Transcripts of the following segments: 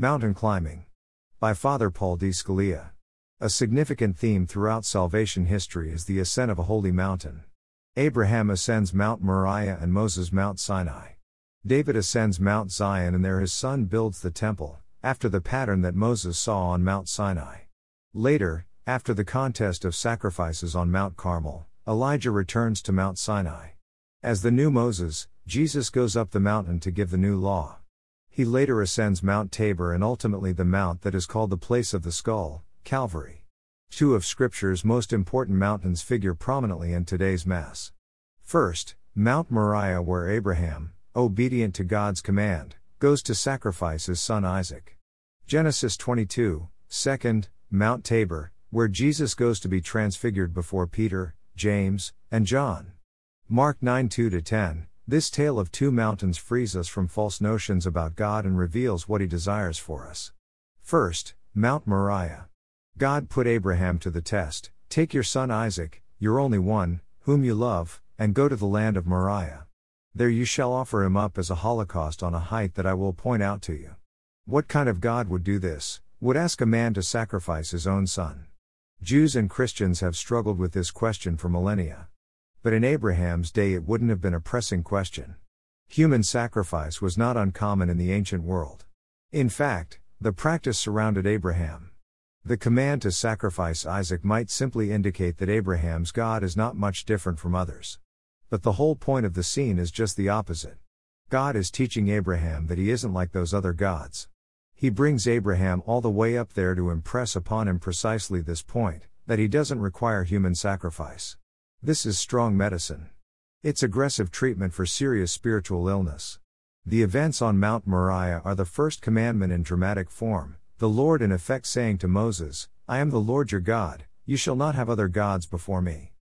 Mountain Climbing. By Father Paul D. Scalia. A significant theme throughout salvation history is the ascent of a holy mountain. Abraham ascends Mount Moriah and Moses Mount Sinai. David ascends Mount Zion and there his son builds the temple, after the pattern that Moses saw on Mount Sinai. Later, after the contest of sacrifices on Mount Carmel, Elijah returns to Mount Sinai. As the new Moses, Jesus goes up the mountain to give the new law. He later ascends Mount Tabor and ultimately the mount that is called the place of the skull, Calvary. Two of Scripture's most important mountains figure prominently in today's Mass. First, Mount Moriah, where Abraham, obedient to God's command, goes to sacrifice his son Isaac. Genesis 22, second, Mount Tabor, where Jesus goes to be transfigured before Peter, James, and John. Mark 9 2 10, this tale of two mountains frees us from false notions about God and reveals what He desires for us. First, Mount Moriah. God put Abraham to the test take your son Isaac, your only one, whom you love, and go to the land of Moriah. There you shall offer him up as a holocaust on a height that I will point out to you. What kind of God would do this, would ask a man to sacrifice his own son? Jews and Christians have struggled with this question for millennia. But in Abraham's day, it wouldn't have been a pressing question. Human sacrifice was not uncommon in the ancient world. In fact, the practice surrounded Abraham. The command to sacrifice Isaac might simply indicate that Abraham's God is not much different from others. But the whole point of the scene is just the opposite. God is teaching Abraham that he isn't like those other gods. He brings Abraham all the way up there to impress upon him precisely this point that he doesn't require human sacrifice. This is strong medicine. It's aggressive treatment for serious spiritual illness. The events on Mount Moriah are the first commandment in dramatic form, the Lord in effect saying to Moses, I am the Lord your God, you shall not have other gods before me.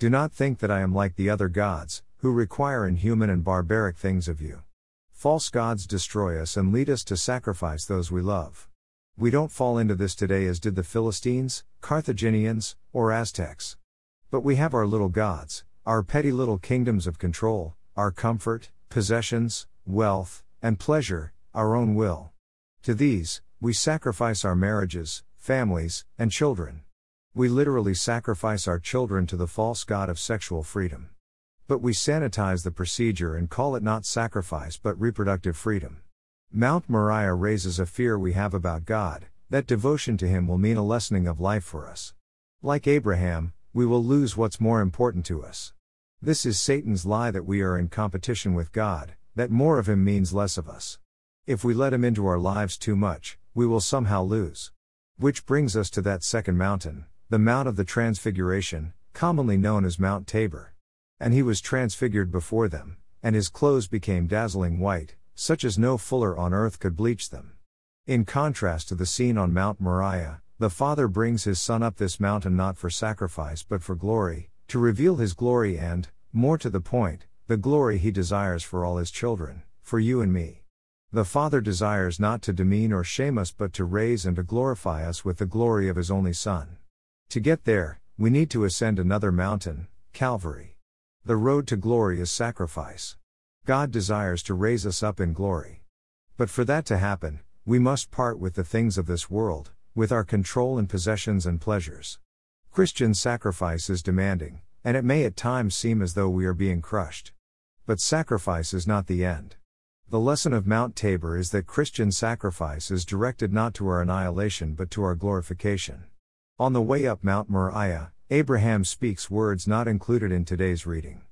Do not think that I am like the other gods, who require inhuman and barbaric things of you. False gods destroy us and lead us to sacrifice those we love. We don't fall into this today as did the Philistines, Carthaginians, or Aztecs. But we have our little gods, our petty little kingdoms of control, our comfort, possessions, wealth, and pleasure, our own will. To these, we sacrifice our marriages, families, and children. We literally sacrifice our children to the false god of sexual freedom. But we sanitize the procedure and call it not sacrifice but reproductive freedom. Mount Moriah raises a fear we have about God, that devotion to Him will mean a lessening of life for us. Like Abraham, we will lose what's more important to us. This is Satan's lie that we are in competition with God, that more of Him means less of us. If we let Him into our lives too much, we will somehow lose. Which brings us to that second mountain, the Mount of the Transfiguration, commonly known as Mount Tabor. And he was transfigured before them, and his clothes became dazzling white, such as no fuller on earth could bleach them. In contrast to the scene on Mount Moriah, the Father brings his Son up this mountain not for sacrifice but for glory, to reveal his glory and, more to the point, the glory he desires for all his children, for you and me. The Father desires not to demean or shame us but to raise and to glorify us with the glory of his only Son. To get there, we need to ascend another mountain, Calvary. The road to glory is sacrifice. God desires to raise us up in glory. But for that to happen, we must part with the things of this world, with our control and possessions and pleasures. Christian sacrifice is demanding, and it may at times seem as though we are being crushed. But sacrifice is not the end. The lesson of Mount Tabor is that Christian sacrifice is directed not to our annihilation but to our glorification. On the way up Mount Moriah, Abraham speaks words not included in today's reading.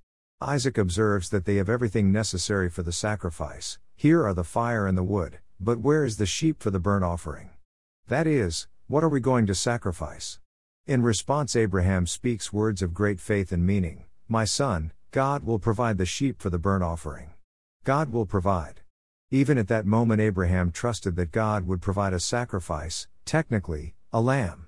Isaac observes that they have everything necessary for the sacrifice. Here are the fire and the wood, but where is the sheep for the burnt offering? That is, what are we going to sacrifice? In response, Abraham speaks words of great faith and meaning My son, God will provide the sheep for the burnt offering. God will provide. Even at that moment, Abraham trusted that God would provide a sacrifice, technically, a lamb.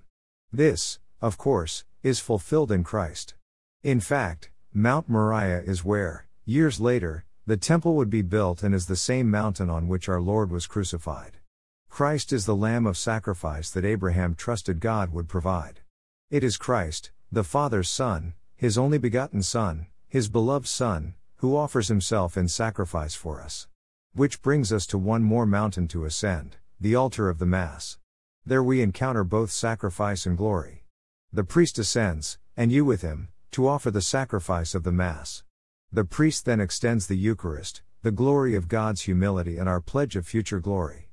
This, of course, is fulfilled in Christ. In fact, Mount Moriah is where, years later, the temple would be built and is the same mountain on which our Lord was crucified. Christ is the Lamb of sacrifice that Abraham trusted God would provide. It is Christ, the Father's Son, His only begotten Son, His beloved Son, who offers Himself in sacrifice for us. Which brings us to one more mountain to ascend, the altar of the Mass. There we encounter both sacrifice and glory. The priest ascends, and you with him, to offer the sacrifice of the Mass. The priest then extends the Eucharist, the glory of God's humility and our pledge of future glory.